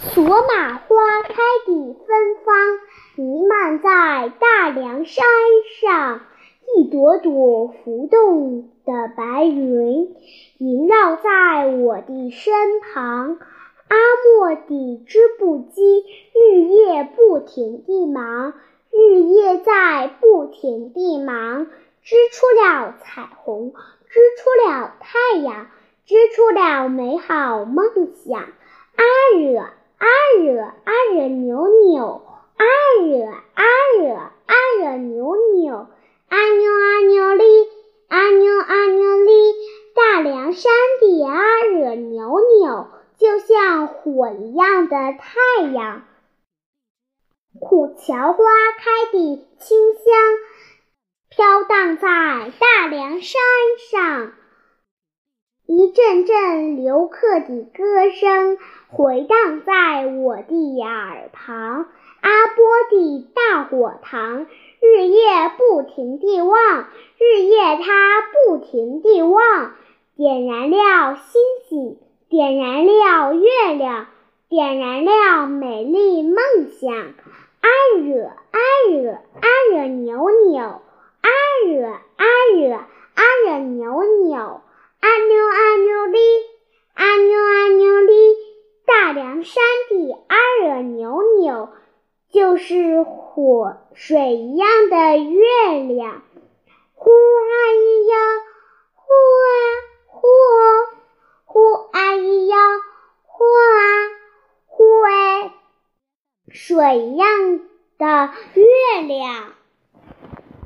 索玛花开的芬芳弥漫在大凉山上，一朵朵浮动的白云萦绕在我的身旁。阿莫的织布机日夜不停地忙，日夜在不停地忙，织出了彩虹，织出了太阳，织出了美好梦想。阿惹。阿惹阿惹扭扭，阿惹阿惹阿惹扭扭，阿扭阿扭哩，阿扭阿扭哩，大凉山的阿惹扭扭，就像火一样的太阳。苦荞花开的清香，飘荡在大凉山上。一阵阵留客的歌声回荡在我的耳旁。阿波的大火塘日夜不停地旺，日夜它不停地旺，点燃了星星，点燃了月亮，点燃了美丽梦想。阿惹阿惹阿惹扭扭，阿惹阿惹阿惹扭扭。山的阿惹扭扭，就是火水一样的月亮。呼啊咿呀，呼啊呼，呼啊咿呀，呼啊呼哎，水一样的月亮。